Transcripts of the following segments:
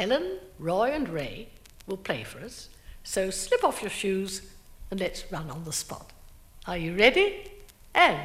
Helen, Roy, and Ray will play for us. So slip off your shoes and let's run on the spot. Are you ready? And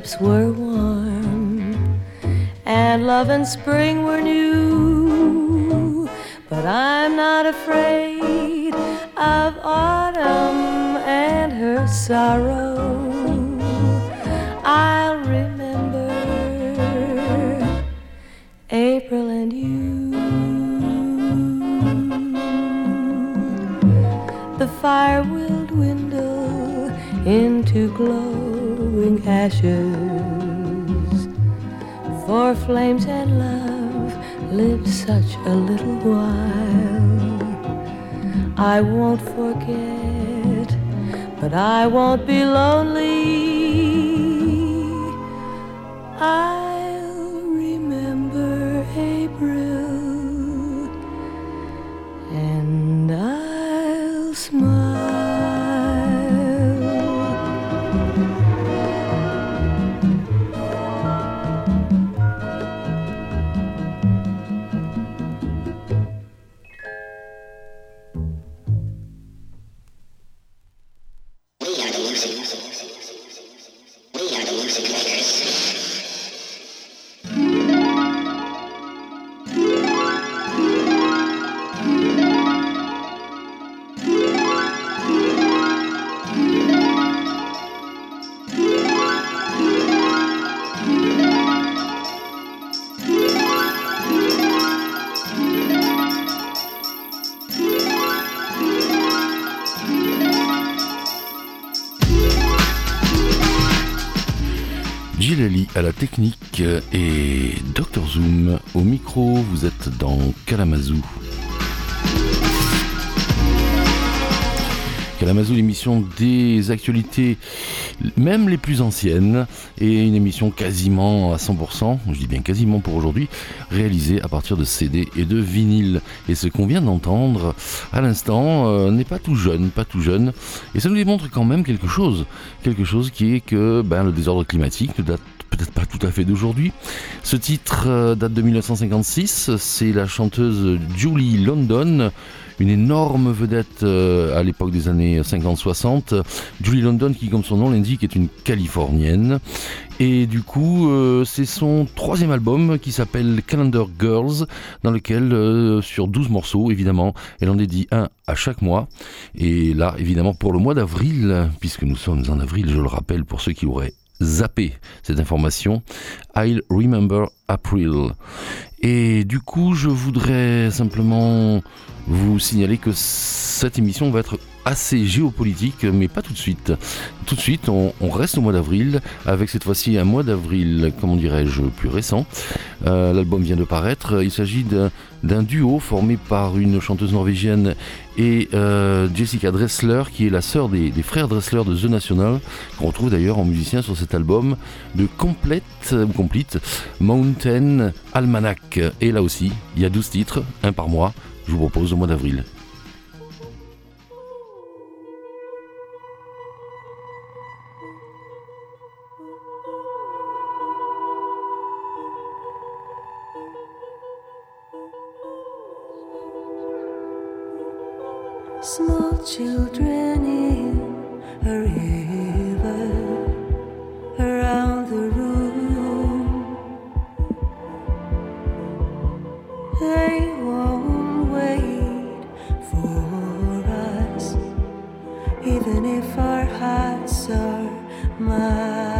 lips were warm, and love and spring were new. But I'm not afraid of autumn and her sorrow. I'll remember April and you. The fire will dwindle into glowing ashes. For flames and love live such a little while. I won't forget, but I won't be lonely. Même les plus anciennes, et une émission quasiment à 100%, je dis bien quasiment pour aujourd'hui, réalisée à partir de CD et de vinyle. Et ce qu'on vient d'entendre à l'instant euh, n'est pas tout jeune, pas tout jeune, et ça nous démontre quand même quelque chose, quelque chose qui est que ben, le désordre climatique ne date peut-être pas tout à fait d'aujourd'hui. Ce titre euh, date de 1956, c'est la chanteuse Julie London, une énorme vedette euh, à l'époque des années 50-60. Julie London, qui comme son nom l'indique, est une Californienne. Et du coup, euh, c'est son troisième album qui s'appelle Calendar Girls, dans lequel, euh, sur 12 morceaux, évidemment, elle en dédie un à chaque mois. Et là, évidemment, pour le mois d'avril, puisque nous sommes en avril, je le rappelle pour ceux qui auraient zappé cette information, I'll Remember April. Et du coup, je voudrais simplement vous signaler que cette émission va être assez géopolitique, mais pas tout de suite. Tout de suite, on, reste au mois d'avril, avec cette fois-ci un mois d'avril, comment dirais-je, plus récent. Euh, L'album vient de paraître. Il s'agit d'un- duo formé par une chanteuse norvégienne et euh, Jessica Dressler, qui est la sœur des, frères Dressler de The National, qu'on retrouve d'ailleurs en musicien sur cet album de Complete, ou Complete Mountain Almanac. Et là aussi, il y a 12 titres, un par mois. Je vous propose au mois d'avril. Small children in a river around the room. They won't wait for us, even if our hearts are magic.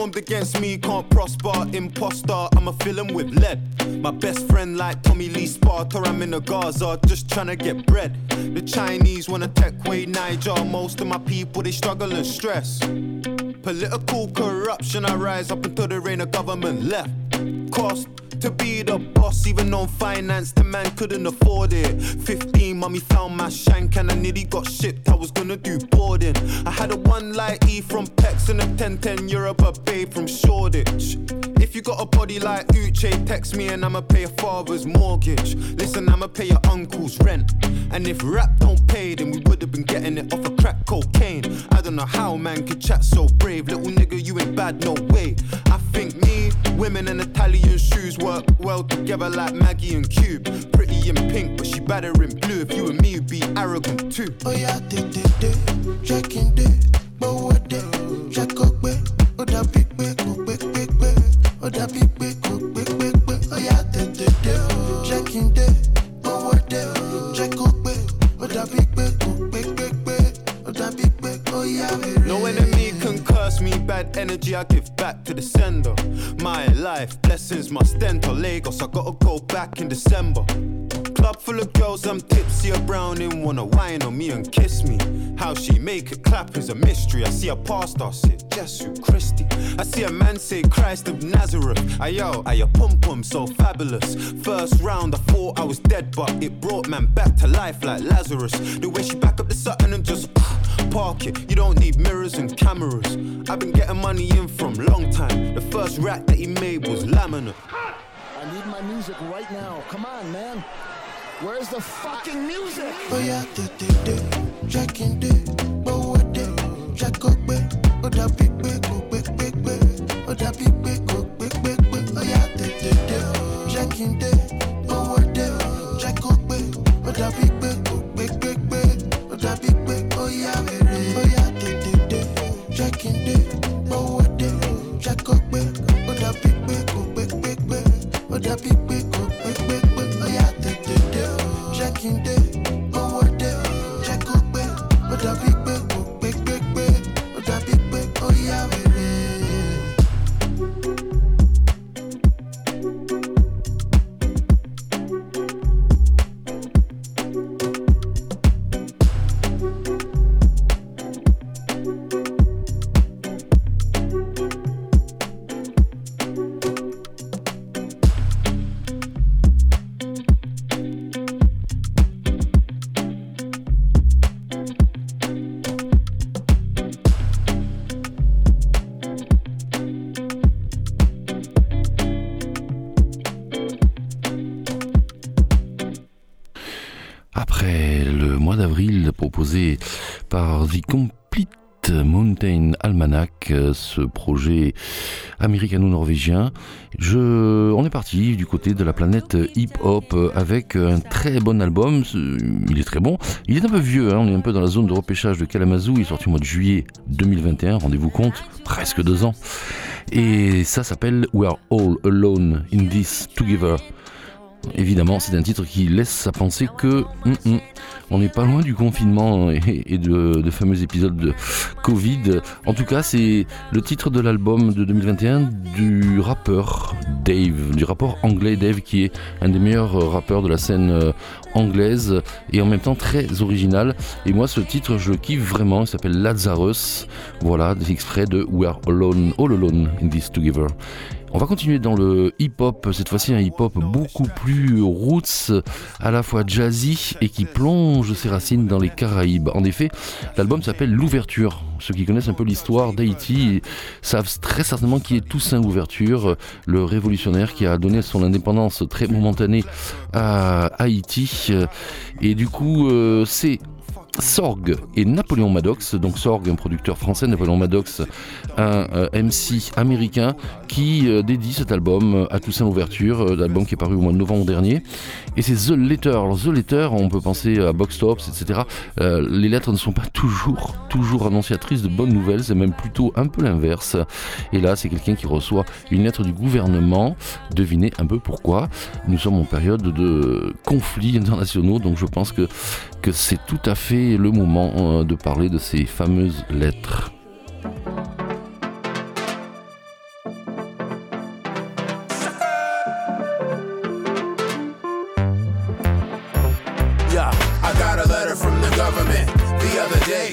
Formed against me can't prosper. Imposter, I'ma fill him with lead. My best friend, like Tommy Lee Sparta, I'm in the Gaza, just tryna get bread. The Chinese wanna tech way Niger. Most of my people, they struggle and stress. Political corruption, I rise up until there ain't a government left. Cost to be the boss, even on finance, the man couldn't afford it. 15, mummy found my shank and I nearly got shipped. I was gonna do boarding. I had a one light E from Pex and a 1010 Europe, a babe from Shoreditch. If you got a body like Uche, text me and I'ma pay your father's mortgage. Listen, I'ma pay your uncle's rent. And if rap don't pay, then we would've been getting it off of crack cocaine. I don't know how man could chat so brave. Little nigga, you ain't bad, no way. I think me, women and Italian shoes work well together like Maggie and Cube. Pretty in pink, but she better in blue. If you and me would be arrogant too. ó yá tètè jẹ́ kí n dé a pastor say, Jesus Christy. I see a man say, Christ of Nazareth. Ayo, ayo, pum pum, so fabulous. First round, I thought I was dead, but it brought man back to life like Lazarus. The way she back up the Sutton and just ah, park it. You don't need mirrors and cameras. I've been getting money in from long time. The first rack that he made was laminate. I need my music right now. Come on, man. Where's the fucking music? jẹ́ kó pé ó dàbí pé kò pé pé pé ó dàbí pé kò pé pé pé ó yá tètè dé o. Jẹ́ kí n dé owó dé o. Jẹ́ kó pé ó dàbí pé kò pé pé pé ó dàbí pé ó yá rere ó yá tètè dé jẹ́ kí n dé owó dé o. Jẹ́ kó pé ó dàbí pé kò pé pé pé ó dàbí pé kò pé pé pé ó yá tètè dé o. Jẹ́ kí n dé owó dé o. Jẹ́ kó pé ó dàbí. The Complete Mountain Almanac, euh, ce projet américano-norvégien, je, on est parti du côté de la planète hip-hop avec un très bon album. Il est très bon. Il est un peu vieux, hein, on est un peu dans la zone de repêchage de Kalamazoo. Il est sorti au mois de juillet 2021, rendez-vous compte, presque deux ans. Et ça s'appelle We Are All Alone in This Together. Évidemment, c'est un titre qui laisse à penser que hum, hum, on n'est pas loin du confinement et, de, fameux épisodes de Covid. En tout cas, c'est le titre de l'album de 2021 du rappeur Dave, du rappeur anglais Dave, qui est un des meilleurs rappeurs de la scène euh, anglaise et en même temps très original. Et moi, ce titre, je kiffe vraiment. Il s'appelle Lazarus. Voilà, des extraits de We Are Alone, All Alone in This Together. On va continuer dans le hip-hop, cette fois-ci un hip-hop beaucoup plus roots, à la fois jazzy et qui plonge ses racines dans les Caraïbes. En effet, l'album s'appelle L'Ouverture. Ceux qui connaissent un peu l'histoire d'Haïti savent très certainement qui est Toussaint Louverture, le révolutionnaire qui a donné son indépendance très momentanée à Haïti. Et du coup, euh, c'est Sorg et Napoléon Maddox, donc Sorg, un producteur français, Napoléon Maddox, un euh, MC américain qui euh, dédie cet album à Toussaint Louverture, euh, l'album qui est paru au mois de novembre dernier. Et c'est The Letter. Alors, The Letter, on peut penser à Box Tops, etc. Euh, les lettres ne sont pas toujours, toujours annonciatrices de bonnes nouvelles, c'est même plutôt un peu l'inverse. Et là, c'est quelqu'un qui reçoit une lettre du gouvernement. Devinez un peu pourquoi. Nous sommes en période de conflits internationaux, donc je pense que c'est tout à fait le moment euh, de parler de ces fameuses lettres.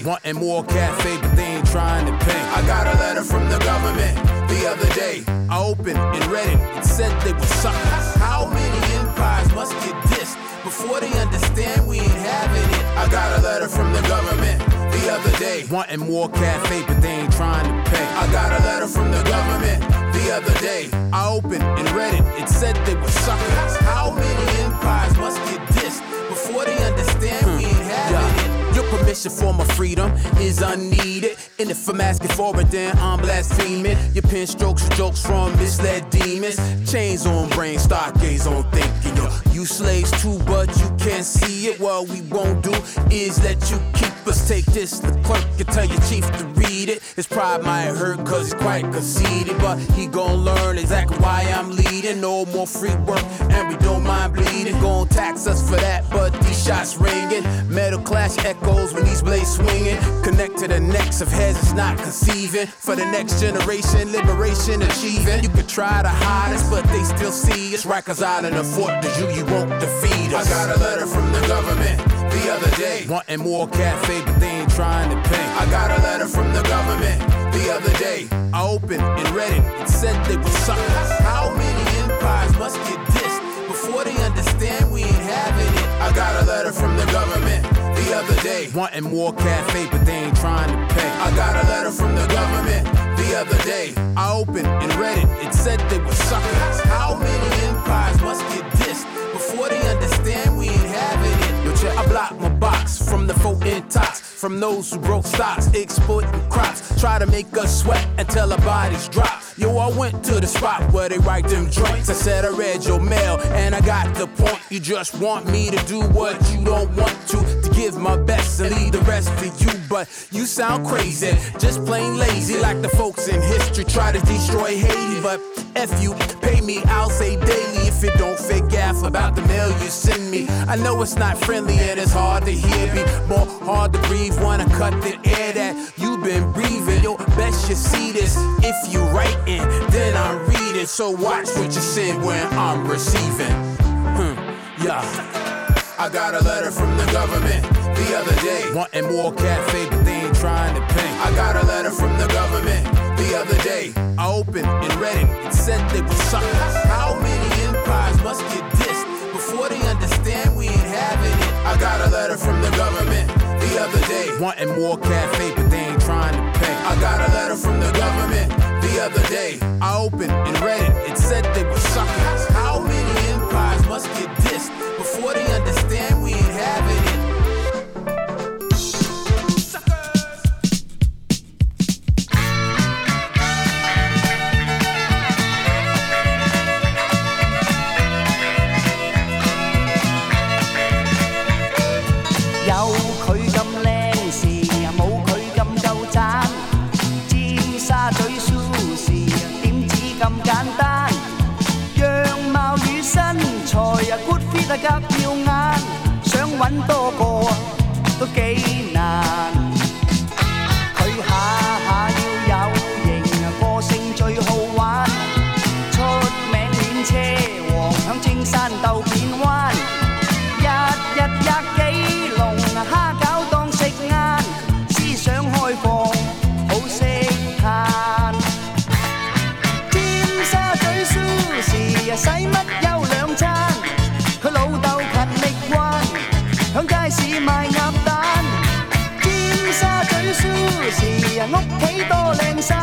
Wanting more cafe, but they ain't trying to pay. I got a letter from the government the other day. I opened and read it. It said they were suckers. How many empires must get dissed before they understand we ain't? I got a letter from the government the other day. Wanting more cafe, but they ain't trying to pay. I got a letter from the government the other day. I opened and read it. It said they were suckers. How many empires must get dissed before they understand we permission for my freedom is unneeded. And if I'm asking for it, then I'm blaspheming. Your pen strokes jokes from misled demons. Chains on brain, stockades on thinking. Yo, you slaves too, but you can't see it. What we won't do is let you keep us. Take this, the clerk can tell your chief to read it. His pride might hurt cause he's quite conceited. But he gon' learn exactly why I'm leading. No more free work, and we don't mind bleeding. Gon' tax us for that, but these shots ringing. Metal clash echoes when these blades swinging. Connect to the necks of heads, it's not conceiving. For the next generation, liberation achieving. You could try to hide us, but they still see us. Rikers out in the fort, you, you won't defeat us. I got a letter from the government the other day. Wanting more cafe, but they ain't trying to pay. I got a letter from the government the other day. I opened and read it. It said they were suckers. How many empires must get dissed before they understand we ain't having it? I got a letter from the government the other day. Wanting more cafe, but they ain't trying to pay. I got a letter from the government the other day. I opened and read it. It said they were suckers. How many empires must get dissed before they understand I block my box from the folk intox, from those who broke stocks, exploiting crops. Try to make us sweat until our bodies drop. Yo, I went to the spot where they write them joints. I said I read your mail and I got the point. You just want me to do what you don't want to, to give my best and leave the rest for you. But you sound crazy, just plain lazy, like the folks in history try to destroy Haiti. But if you pay me, I'll say daily if it don't fit gaff about the mail you send me. I know it's not friendly and it's hard to hear me, more hard to breathe. Wanna cut the air that you've been breathing. Yo, best you see this if you writing, then I'm reading. So watch what you send when I'm receiving. Hmm, yeah. I got a letter from the government the other day. Wanting more cafe, but they ain't trying to pay. I got a letter from the government the other day. I opened and read it. It said they were suckers. How many empires must get dissed before they understand we ain't having it? I got a letter from the government the other day. Wanting more cafe, but they ain't trying to pay. I got a letter from the government the other day. I opened and read it. It said they were suckers. How many empires must get dissed before they understand 很多歌。Sushi 屋企多靚衫，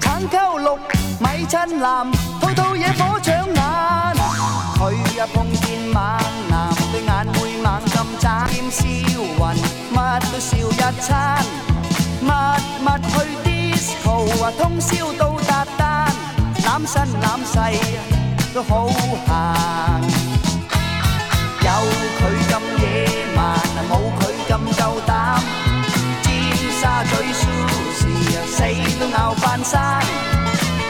橙溝綠米襯藍，套套嘢火抢眼。佢啊碰見猛男，對眼會猛咁眨，兼笑暈，乜都笑一餐。密密去 disco 啊，通宵到達單，攬身攬勢都好閒。有佢咁野蠻，冇佢咁夠膽。沙嘴苏轼啊，死都咬翻生。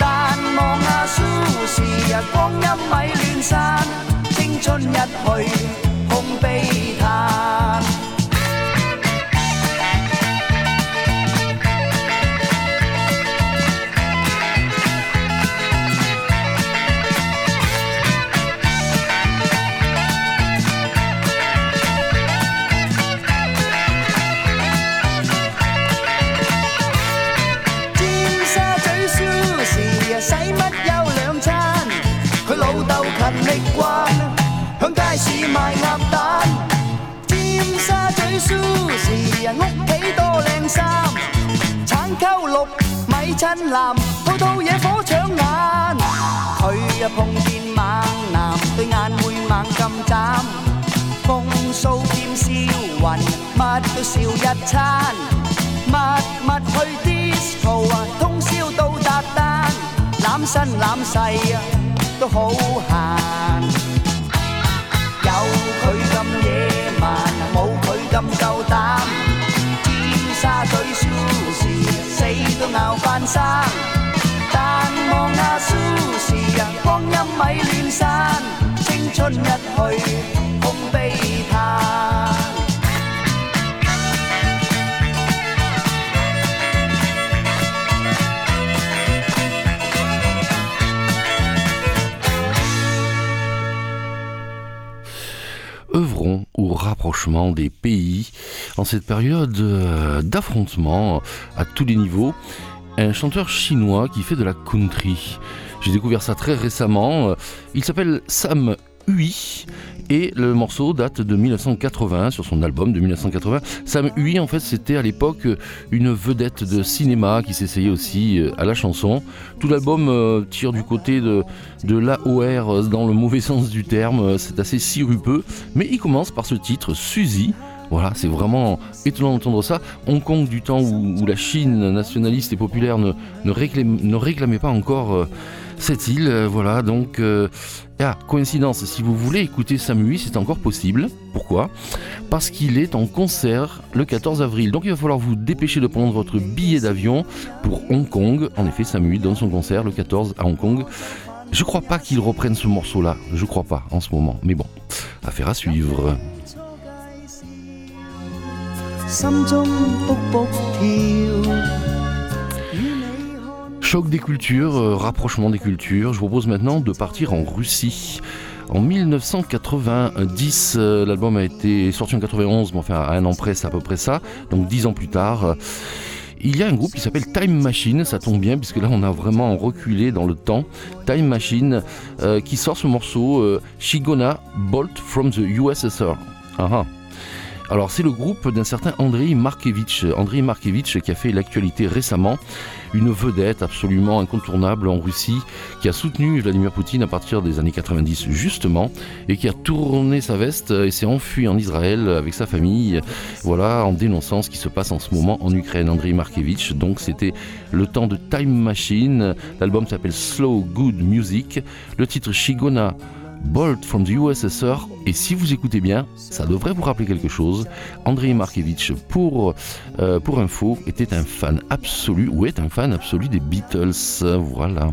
但望啊苏轼啊，光阴咪乱散，青春一去空悲叹。市卖鸭蛋。尖沙咀 Sushi 啊，屋企多靓衫，橙沟绿米衬蓝，套套嘢火抢眼。佢啊碰见猛男，对眼会猛咁眨。风骚兼笑魂，乜都笑一餐。密密去 disco 啊，通宵到達單，攬身攬勢啊，都好闲。咬翻生。但望下 Sushi 啊，光阴咪乱散，青春一去空悲叹。œuvrons au rapprochement des pays en cette période euh, d'affrontement à tous les niveaux. Un chanteur chinois qui fait de la country. J'ai découvert ça très récemment. Il s'appelle Sam Hui. Et le morceau date de 1980 sur son album de 1980. Sam Hui, en fait, c'était à l'époque une vedette de cinéma qui s'essayait aussi euh, à la chanson. Tout l'album euh, tire du côté de, de l'AOR dans le mauvais sens du terme. C'est assez sirupeux. Mais il commence par ce titre, Suzy. Voilà, c'est vraiment étonnant d'entendre ça. Hong Kong du temps où, la Chine nationaliste et populaire ne, ne, réclamait, pas encore euh, cette île. Euh, voilà, donc, euh, ah, coïncidence, si vous voulez écouter Samui, c'est encore possible. Pourquoi? Parce qu'il est en concert le 14 avril. Donc il va falloir vous dépêcher de prendre votre billet d'avion pour Hong Kong. En effet, Samui donne son concert le 14 à Hong Kong. Je crois pas qu'il reprenne ce morceau-là. Je crois pas en ce moment. Mais bon, affaire à suivre. Choc des cultures, euh, rapprochement des cultures. Je vous propose maintenant de partir en Russie. En 1990, euh, l'album a été sorti en 91, mais enfin un an près, c'est à peu près ça. Donc dix ans plus tard. Il y a un groupe qui s'appelle Time Machine, ça tombe bien puisque là on a vraiment reculé dans le temps. Time Machine euh, qui sort ce morceau Shigona Bolt from the USSR. Ah, ah. Alors c'est le groupe d'un certain Andrei Markevitch. Andrei Markevitch qui a fait l'actualité récemment, une vedette absolument incontournable en Russie, qui a soutenu Vladimir Poutine à partir des années 90 justement, et qui a tourné sa veste et s'est enfui en Israël avec sa famille, voilà, en dénonçant ce qui se passe en ce moment en Ukraine. Andrei Markevitch, donc c'était le temps de Time Machine. L'album s'appelle Slow Good Music. Le titre Shigona Bolt from the USSR. Et si vous écoutez bien, ça devrait vous rappeler quelque chose. Andrei Markevitch, pour, euh, pour info, était un fan absolu, ou est un fan absolu des Beatles. Voilà.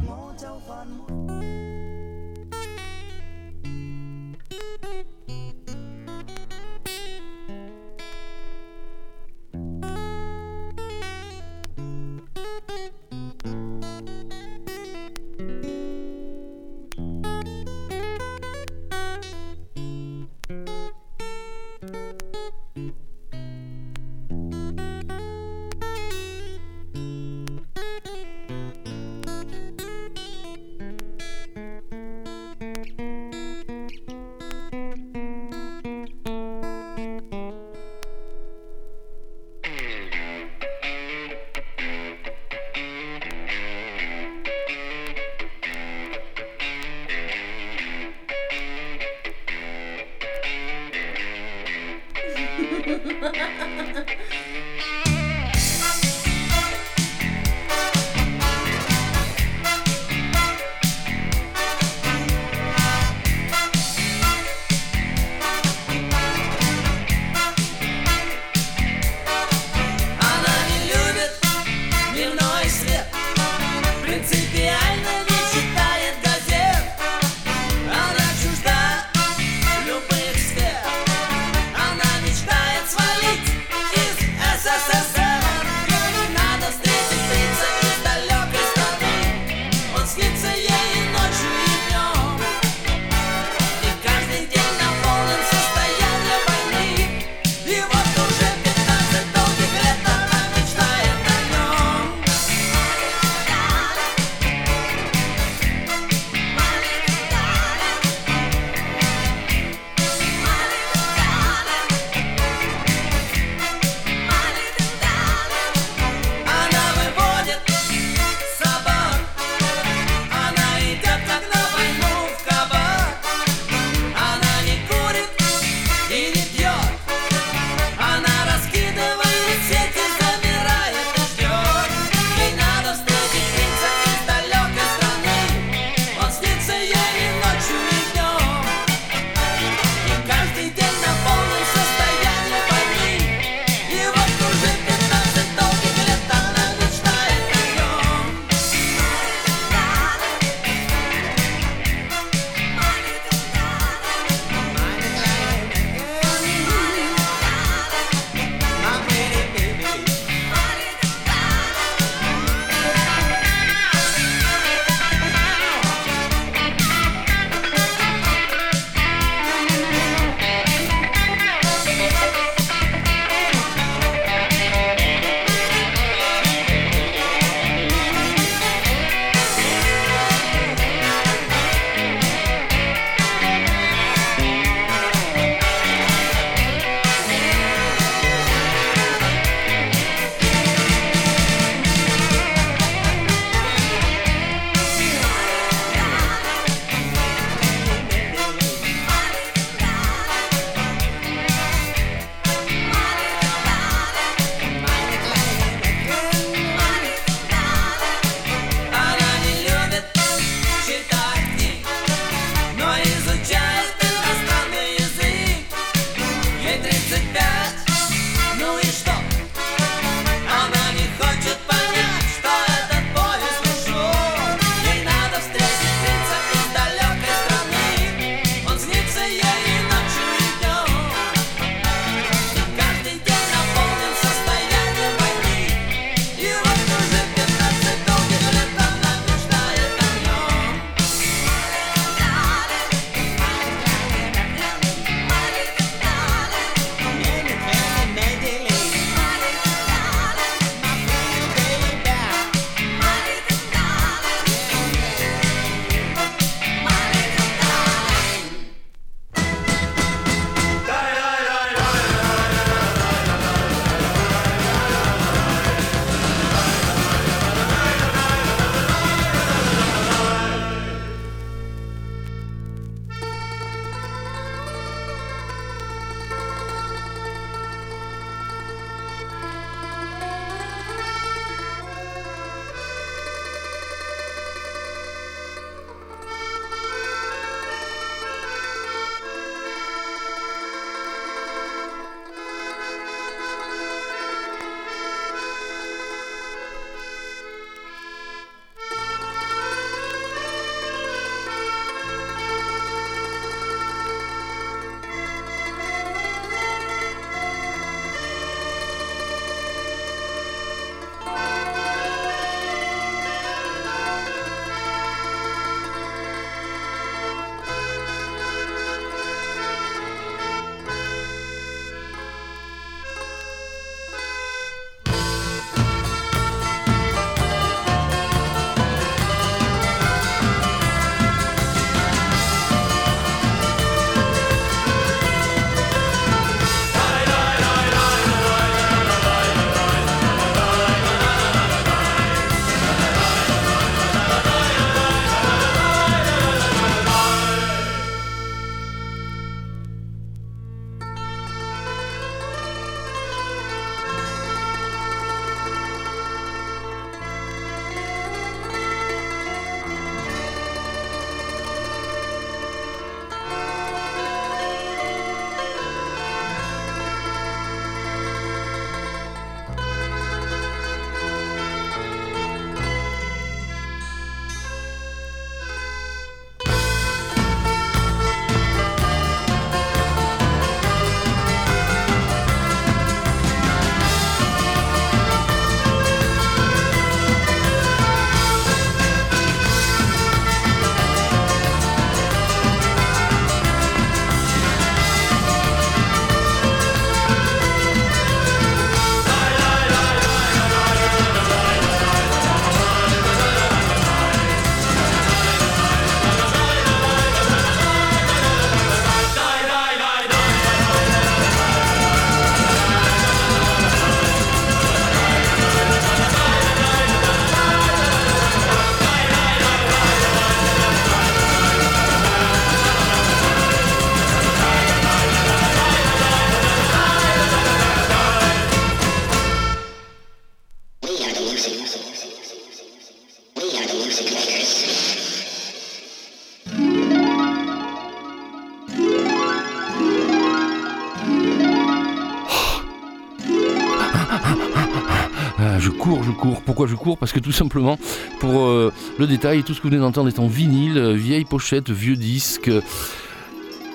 Parce que tout simplement, pour euh, le détail, tout ce que vous venez d'entendre est en vinyle, euh, vieille pochette, vieux disque.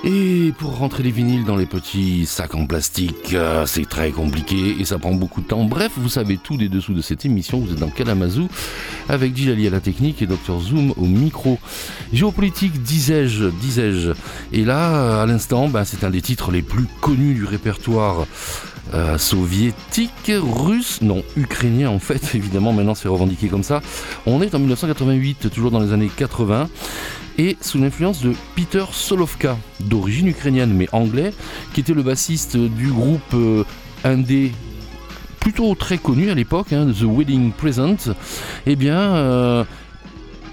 Et pour rentrer les vinyles dans les petits sacs en plastique, euh, c'est très compliqué et ça prend beaucoup de temps. Bref, vous savez tout des dessous de cette émission. Vous êtes dans Kalamazoo avec Djali à la technique et Dr Zoom au micro. Géopolitique, disais-je, disais-je. Et là, à l'instant, ben, c'est un des titres les plus connus du répertoire euh, soviétique, russe, non, ukrainien en fait, évidemment, maintenant c'est revendiqué comme ça. On est en 1988, toujours dans les années 80 et sous l'influence de Peter Solovka, d'origine ukrainienne mais anglais, qui était le bassiste du groupe euh, indé plutôt très connu à l'époque, hein, The Wedding Present, eh bien, euh,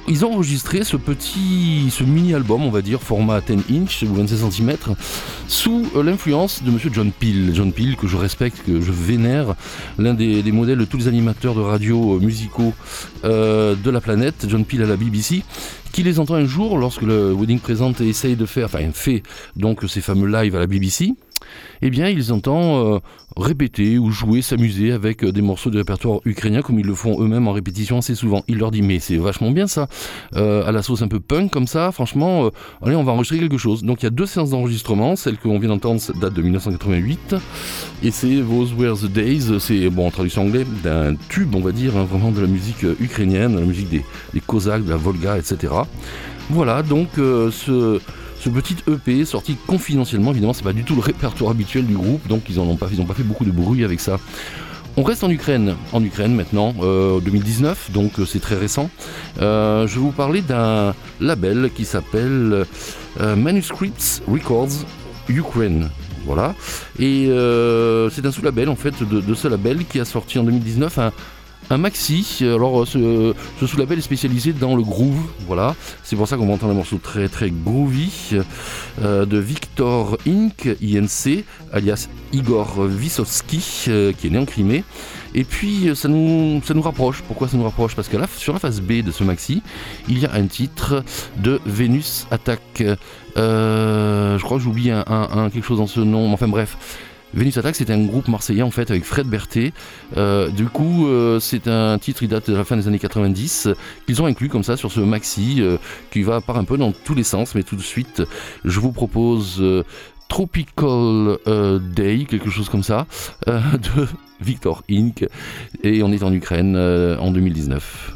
ils ont enregistré ce petit, ce mini-album, on va dire, format 10 inch ou 26 cm, sous euh, l'influence de monsieur John Peel. John Peel, que je respecte, que je vénère, l'un des, modèles de tous les animateurs de radio musicaux de la planète, John Peel à la BBC, qui les entend un jour lorsque le Wedding Present essaye de faire, enfin fait donc ces fameux lives à la BBC, eh bien ils entendent euh, répéter ou jouer, s'amuser avec euh, des morceaux de répertoire ukrainien comme ils le font eux-mêmes en répétition assez souvent. Il leur dit mais c'est vachement bien ça, euh, à la sauce un peu punk comme ça, franchement, allez on va enregistrer quelque chose. Donc il y a deux séances d'enregistrement, celle que l'on vient d'entendre date de 1988 et c'est Those Were the Days, c'est bon en traduction anglais d'un tube on va dire, hein, vraiment de la musique ukrainienne, de la musique des, des Cosaques, de la Volga, etc. Voilà donc ce ce petit EP sorti confidentiellement, évidemment, c'est pas du tout le répertoire habituel du groupe, donc ils n'ont pas, pas fait beaucoup de bruit avec ça. On reste en Ukraine, en Ukraine maintenant, 2019, euh, donc euh, c'est très récent. Euh, je vais vous parler d'un label qui s'appelle Manuscripts Records Ukraine. Voilà. Et c'est un sous-label en fait de, de, ce label qui a sorti en 2019 un, un maxi. Alors ce, sous-label est spécialisé dans le groove, voilà. C'est pour ça qu'on va entendre un morceau très très groovy euh, de Victor Inc, INC, alias Igor Wissowski, euh, qui est né en Crimée. Et puis euh, ça nous, ça nous rapproche. Pourquoi ça nous rapproche? Parce que là, sur la phase B de ce maxi, il y a un titre de Vénus Attack. je crois que j'oublie quelque chose dans ce nom. Enfin bref. Venus Attack, c'est un groupe marseillais en fait avec Fred Berthet. Euh, du coup, euh, c'est un titre qui date de la fin des années 90 qu'ils ont inclus comme ça sur ce maxi euh, qui va part un peu dans tous les sens. Mais tout de suite, je vous propose Tropical Day, quelque chose comme ça, de Victor Inc. Et on est en Ukraine en 2019.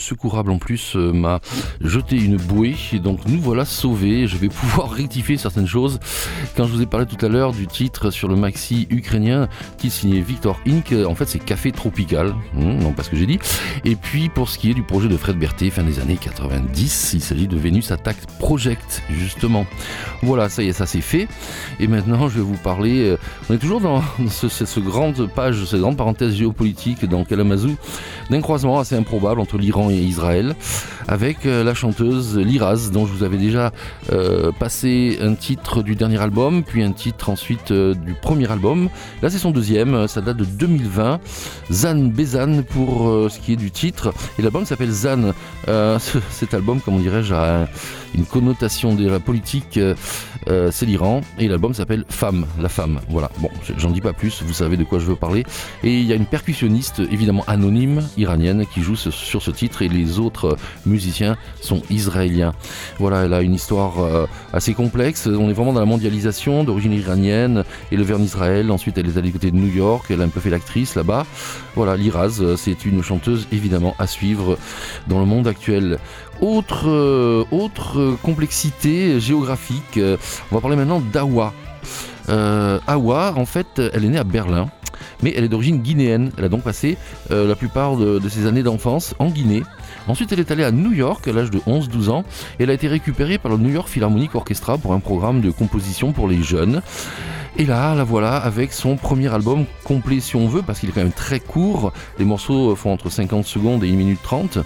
Secourable en plus euh, m'a jeté une bouée. Donc nous voilà sauvés. Je vais pouvoir rectifier certaines choses. Quand je vous ai parlé tout à l'heure du titre sur le maxi ukrainien, qui signé Victor Inc., en fait c'est Café Tropical. Hum, non, pas ce que j'ai dit. Et puis pour ce qui est du projet de Fred Berthet, fin des années 90, il s'agit de Venus Attack Project, justement. Voilà, ça y est, ça c'est fait. Et maintenant je vais vous parler. euh, on est toujours dans ce grande page, cette grande parenthèse géopolitique dans Kalamazoo, d'un croisement assez improbable entre l'Iran et Israël, avec euh, la chanteuse Liraz, dont je vous avais déjà euh, passé un titre du dernier album, puis un titre ensuite euh, du premier album. Là, c'est son deuxième, ça date de 2020. Zan Bezan pour ce qui est du titre. Et l'album s'appelle Zan. Ce- cet album, comment dirais-je, a un- une connotation de la politique. c'est l'Iran. Et l'album s'appelle Femme, la femme. Voilà. Bon, j'en dis pas plus, vous savez de quoi je veux parler. Et il y a une percussionniste, évidemment anonyme, iranienne, qui joue sur ce titre. Et les autres euh, musiciens sont israéliens. Voilà, elle a une histoire euh, assez complexe. On est vraiment dans la mondialisation, d'origine iranienne, élevée en Israël. Ensuite, elle est allée du côté de New York. Elle a un peu fait l'actrice là-bas. Voilà, Liraz, euh, c'est une chanteuse évidemment à suivre dans le monde actuel. Autre, autre complexité géographique, on va parler maintenant d'Awa. Euh, Awa, en fait, elle est née à Berlin, mais elle est d'origine guinéenne. Elle a donc passé euh, la plupart de, de ses années d'enfance en Guinée. Ensuite, elle est allée à New York à l'âge de 11-12 ans et elle a été récupérée par le New York Philharmonic Orchestra pour un programme de composition pour les jeunes. Et là, la voilà avec son premier album complet si on veut, parce qu'il est quand même très court. Les morceaux font entre 50 secondes et 1 minute 30.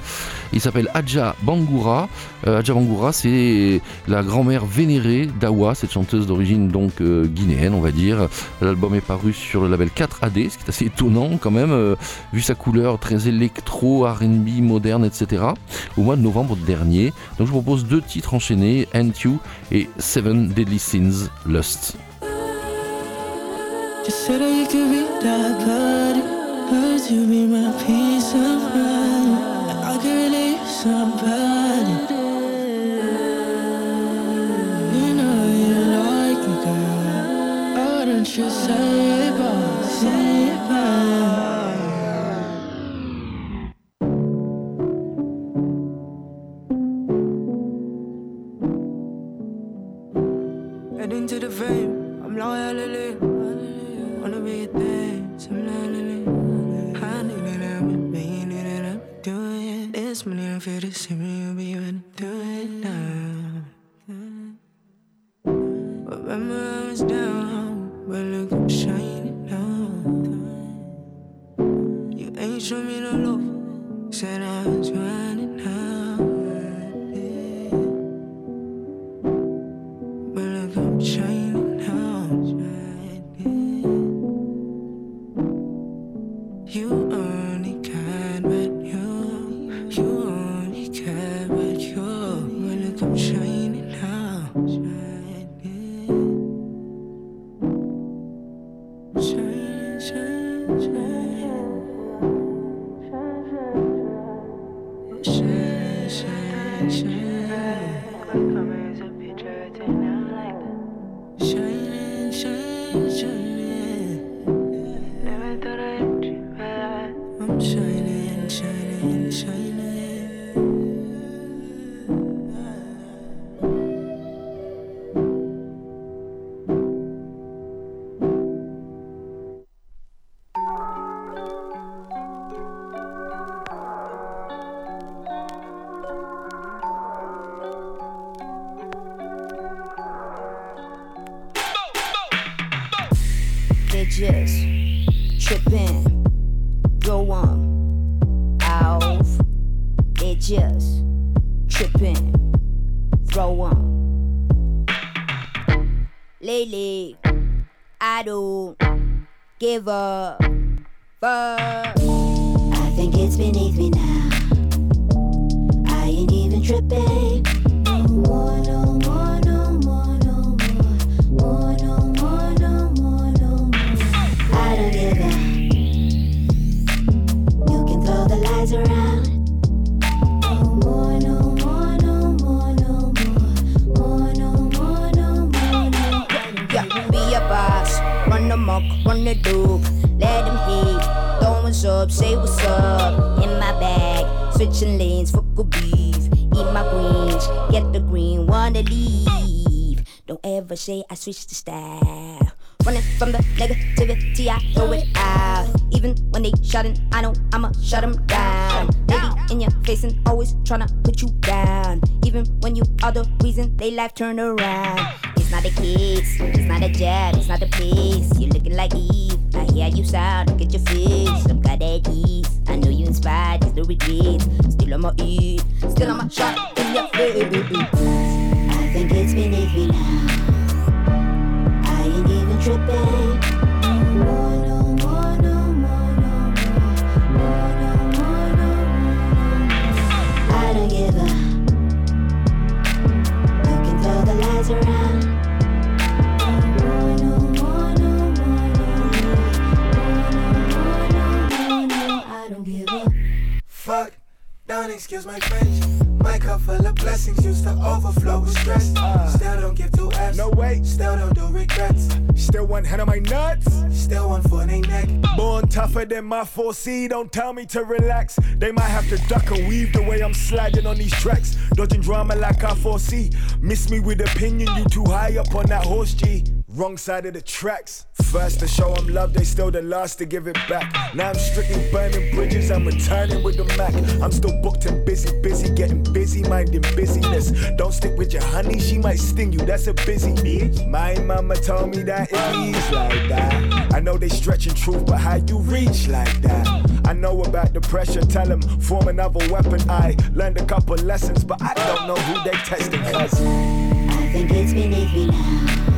Il s'appelle Adja Bangura. Euh, Bangura, c'est la grand-mère vénérée d'Awa, cette chanteuse d'origine donc euh, guinéenne, on va dire. L'album est paru sur le label 4AD, ce qui est assez étonnant quand même, euh, vu sa couleur très électro, RB, moderne, etc. Au mois de novembre dernier. Donc je vous propose deux titres enchaînés, And You et Seven Deadly Sins, Lust. That you could be that bloody Would you be my peace of mind? I could really somebody. You know you like me, girl. Why don't you say it, boy, say it, the fame, I'm loyal, wanna be a some I knew that I've been being it and I'm doing it. This money, I feel the same, you'll be give a fuck. I think it's beneath me now. I ain't even tripping. Muck, run the dope, let them what's up, say what's up. In my bag, switching lanes for good beef. Eat my greens, get the green, wanna leave. Don't ever say I switched the style. Running from the negativity, I throw it out. Even when they shouting, I know I'ma shut them down. Lady in your face and always tryna put you down. Even when you are the reason they life turn around. It's not the kids, it's not a job, it's not a place. You're looking like Eve. I hear you sound, look at your face. Some got that ease. I know you inspired, there's no regrets. Still on my ear, still on my shot in your face. I think it's beneath me now. I ain't even tripping. No don't excuse my French. My cup full of blessings used to overflow with stress. Uh. Still don't give two F's. No way. Still don't do regrets. Still one hand on my nuts. Still one foot in neck. Born tougher than my 4C, don't tell me to relax. They might have to duck and weave the way I'm sliding on these tracks. Dodging drama like I foresee. Miss me with opinion, you too high up on that horse G. Wrong side of the tracks. First to show them love, they still the last to give it back. Now I'm strictly burning bridges, I'm returning with the Mac. I'm still booked and busy, busy, getting busy, minding busyness. Don't stick with your honey, she might sting you, that's a busy bitch. My mama told me that it is like that. I know they stretching truth, but how you reach like that? I know about the pressure, tell them form another weapon. I learned a couple lessons, but I don't know who they testing, cuz. I think it's beneath me now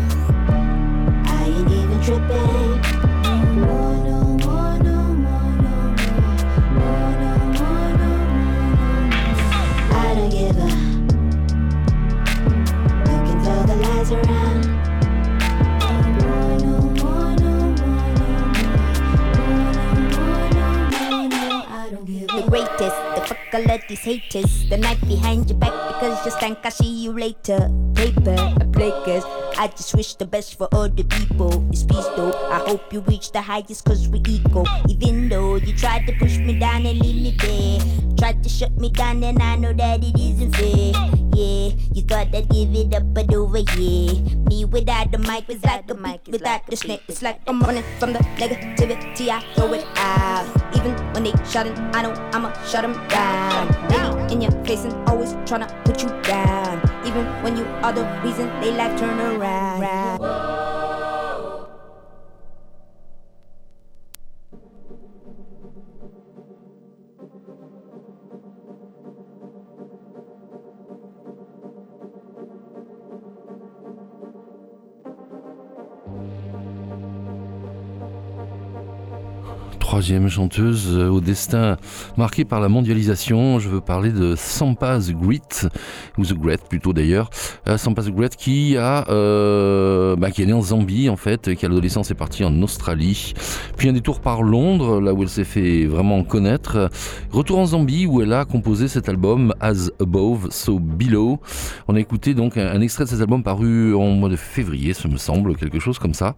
these haters. The knife behind your back because you stank. I see you later. Paper, I play I just wish the best for all the people. It's peace though. I hope you reach the highest cause we equal. Even though you tried to push me down and leave me there. Tried to shut me down and I know that it isn't fair. Yeah, you thought I'd give it up, but over here. Me without the mic, without the mic, without the snake. It's like I'm running from the negativity. I throw it out. Even when they shouting, I know I'ma shut them down. Baby in your face and always tryna put you down. Even when you are the reason they life turn around. Troisième chanteuse au destin marqué par la mondialisation. Je veux parler de Sampaz Grit, ou The Great plutôt d'ailleurs. Euh, Sampaz Grit qui a, euh, bah, qui est né en Zambie en fait, qui à l'adolescence est parti en Australie. Puis un détour par Londres, là où elle s'est fait vraiment connaître. Retour en Zambie où elle a composé cet album As Above, So Below. On a écouté donc un, extrait de cet album paru en mois de février, ce me semble, quelque chose comme ça.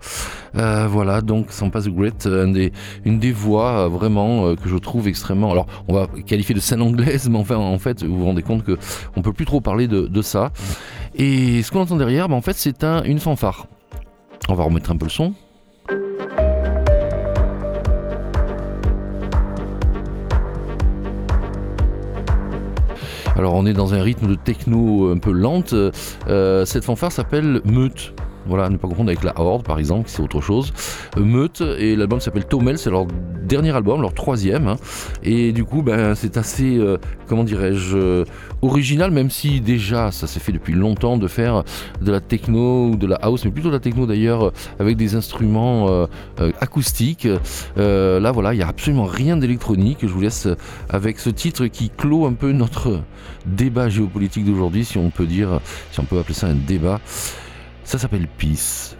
Euh, voilà, donc Grit, un des, une des voix euh, vraiment euh, que je trouve extrêmement. Alors, on va qualifier de scène anglaise, mais enfin, en fait, vous vous rendez compte que on peut plus trop parler de, ça. Et ce qu'on entend derrière, ben, en fait, c'est un, une fanfare. On va remettre un peu le son. Alors on est dans un rythme de techno un peu lente. Euh, cette fanfare s'appelle Meute. Voilà, ne pas confondre avec la Horde par exemple, c'est autre chose. Euh, Meute, et l'album s'appelle Tomel, c'est leur dernier album, leur troisième. Hein. Et du coup, ben, c'est assez, euh, comment dirais-je, euh, original, même si déjà ça s'est fait depuis longtemps de faire de la techno ou de la house, mais plutôt de la techno d'ailleurs, avec des instruments acoustiques. là, voilà, il n'y a absolument rien d'électronique. Je vous laisse avec ce titre qui clôt un peu notre débat géopolitique d'aujourd'hui, si on peut dire, si on peut appeler ça un débat. Ça s'appelle Peace.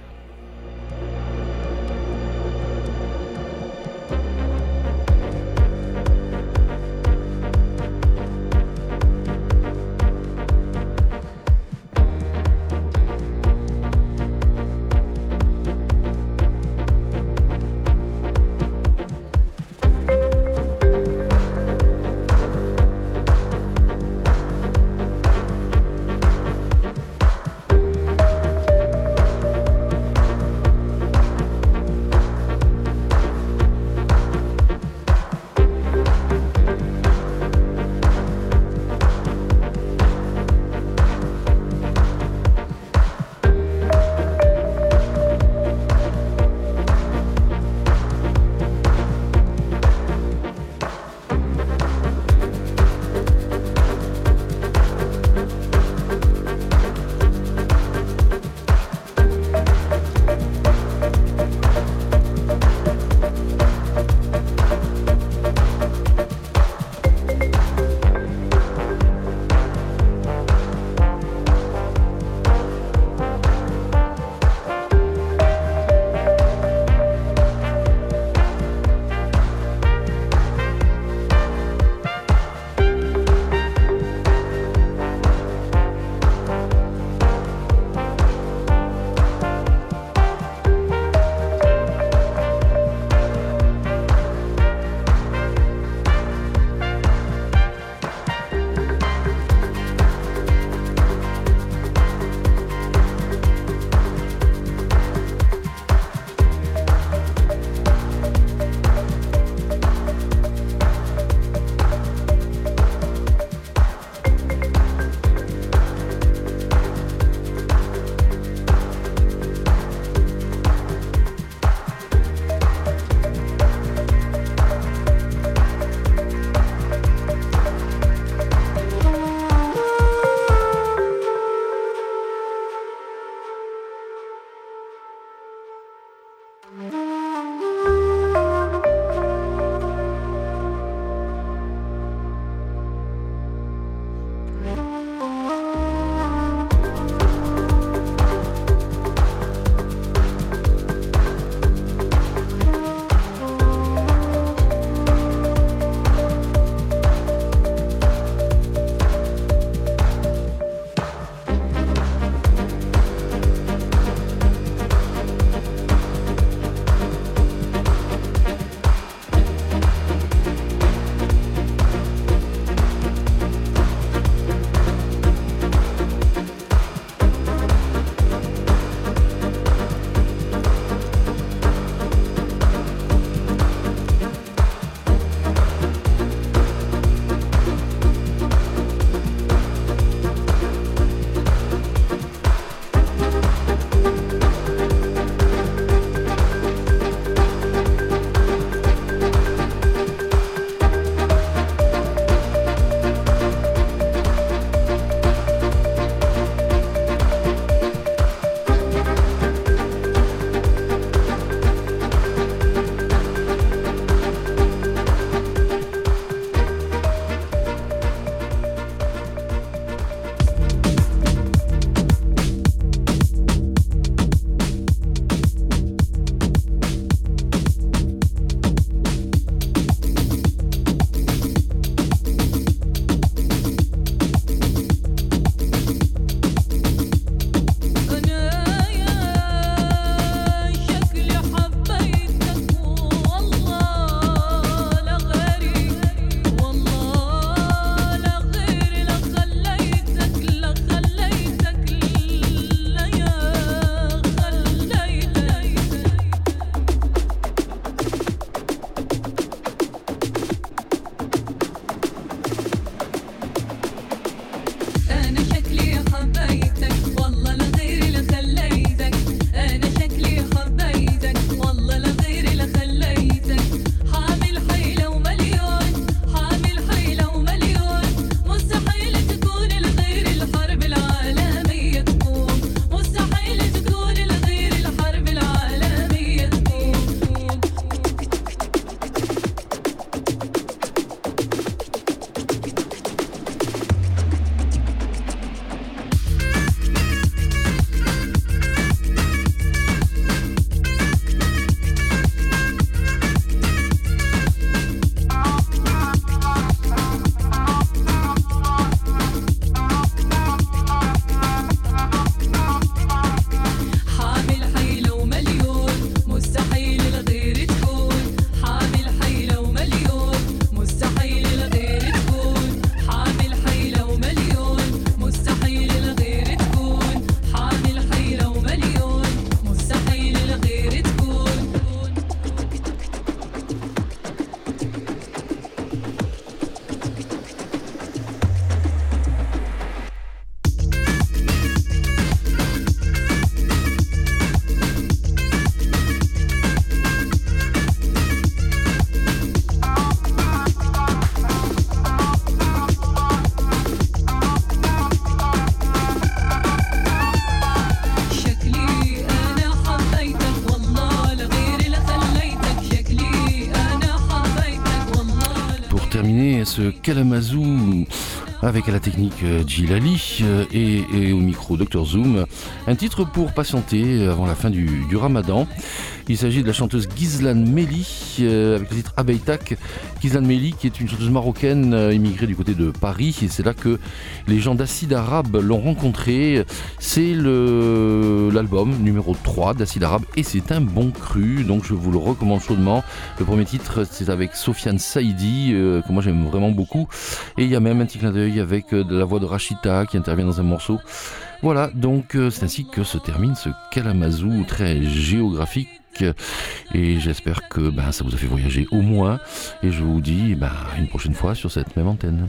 Mm-hmm. Kalamazoo avec la technique Gilali et, au micro Dr Zoom. Un titre pour patienter avant la fin du ramadan. Il s'agit de la chanteuse Gizlan Meli euh, avec le titre Abeitak. Gizlan Meli qui est une chanteuse marocaine euh, immigrée du côté de Paris et c'est là que les gens d'Acide Arabe l'ont rencontrée. C'est l'album numéro 3 d'Acide Arabe et c'est un bon cru donc je vous le recommande chaudement. Le premier titre c'est avec Sofiane Saïdi euh, que moi j'aime vraiment beaucoup et il y a même un petit clin d'œil avec de la voix de Rachita qui intervient dans un morceau. Voilà, donc c'est ainsi que se termine ce Kalamazoo très géographique et j'espère que ben, ça vous a fait voyager au moins. Et je vous dis ben, une prochaine fois sur cette même antenne.